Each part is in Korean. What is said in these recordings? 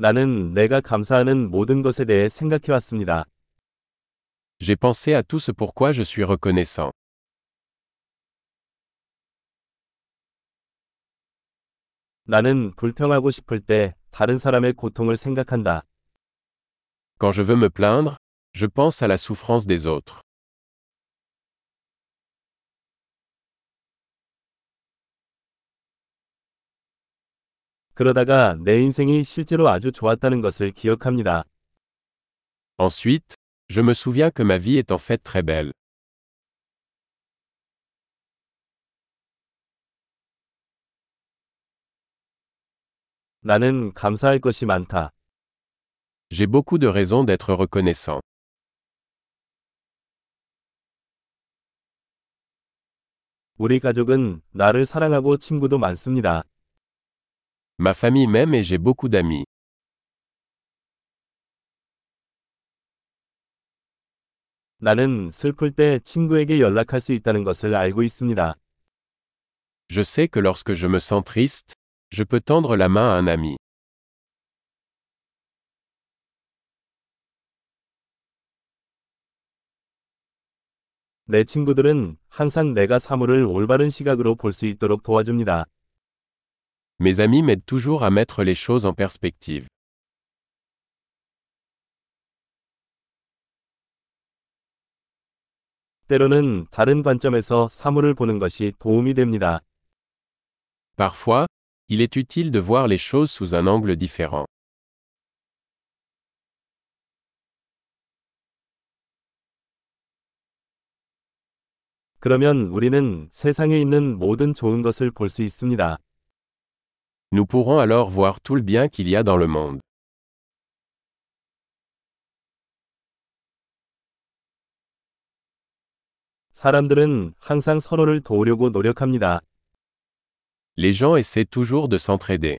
나는 내가 감사하는 모든 것에 대해 생각해 왔습니다. J'ai pensé à tout ce pourquoi je suis reconnaissant. 나는 불평하고 싶을 때 다른 사람의 고통을 생각한다. Quand je veux me plaindre, je pense à la souffrance des autres. 그러다가 내 인생이 실제로 아주 좋았다는 것을 기억합니다. Ensuite, je me souviens que ma vie est en fait très belle. 나는 감사할 것이 많다. J'ai beaucoup de raisons d'être reconnaissant. 우리 가족은 나를 사랑하고 친구도 많습니다. Ma famille m'aime et j'ai beaucoup d'amis. 나는 슬플 때 친구에게 연락할 수 있다는 것을 알고 있습니다. Je sais que lorsque je me sens triste, je peux tendre la main à un ami. 내 친구들은 항상 내가 사물을 올바른 시각으로 볼 수 있도록 도와줍니다. Mes amis m'aident toujours à mettre les choses en perspective. 때로는 다른 관점에서 사물을 보는 것이 도움이 됩니다. Parfois, il est utile de voir les choses sous un angle différent. 그러면 우리는 세상에 있는 모든 좋은 것을 볼 수 있습니다. Nous pourrons alors voir tout le bien qu'il y a dans le monde. 사람들은 항상 서로를 도우려고 노력합니다. Les gens essaient toujours de s'entraider.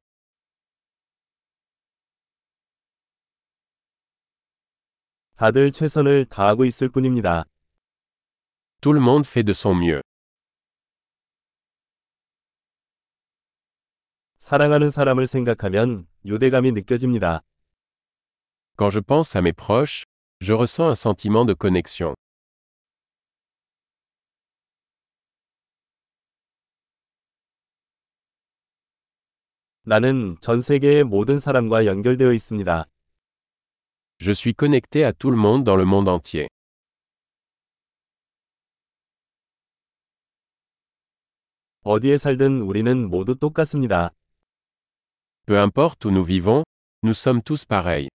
다들 최선을 다하고 있을 뿐입니다. Tout le monde fait de son mieux. 사랑하는 사람을 생각하면 유대감이 느껴집니다. Quand je pense à mes proches, je ressens un sentiment de connexion. 나는 전 세계의 모든 사람과 연결되어 있습니다. Je suis connecté à tout le monde dans le monde entier. 어디에 살든 우리는 모두 똑같습니다. Peu importe où nous vivons, nous sommes tous pareils.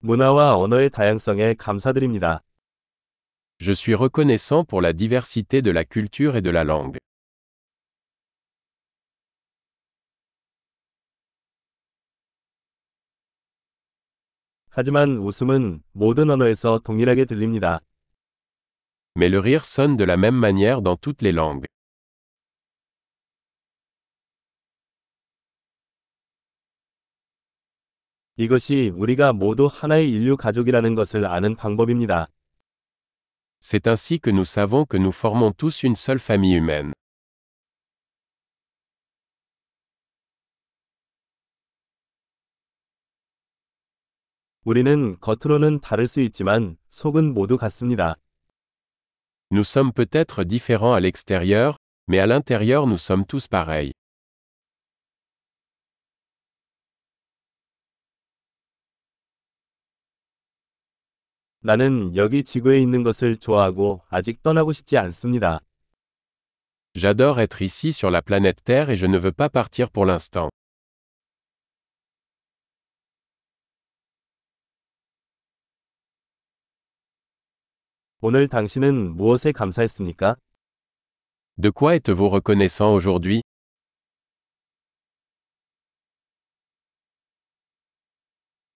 문화와 언어의 다양성에 감사드립니다. Je suis reconnaissant pour la diversité de la culture et de la langue. 하지만 웃음은 모든 언어에서 동일하게 들립니다. Mais le rire sonne de la même manière dans toutes les langues. 이것이 우리가 모두 하나의 인류 가족이라는 것을 아는 방법입니다. C'est ainsi que nous savons que nous formons tous une seule famille humaine. 우리는 겉으로는 다를 수 있지만 속은 모두 같습니다. Nous sommes peut-être différents à l'extérieur, mais à l'intérieur nous sommes tous pareils. 나는 여기 지구에 있는 것을 좋아하고 아직 떠나고 싶지 않습니다. J'adore être ici sur la planète Terre et je ne veux pas partir pour l'instant. 오늘 당신은 무엇에 감사했습니까? De quoi êtes-vous reconnaissant aujourd'hui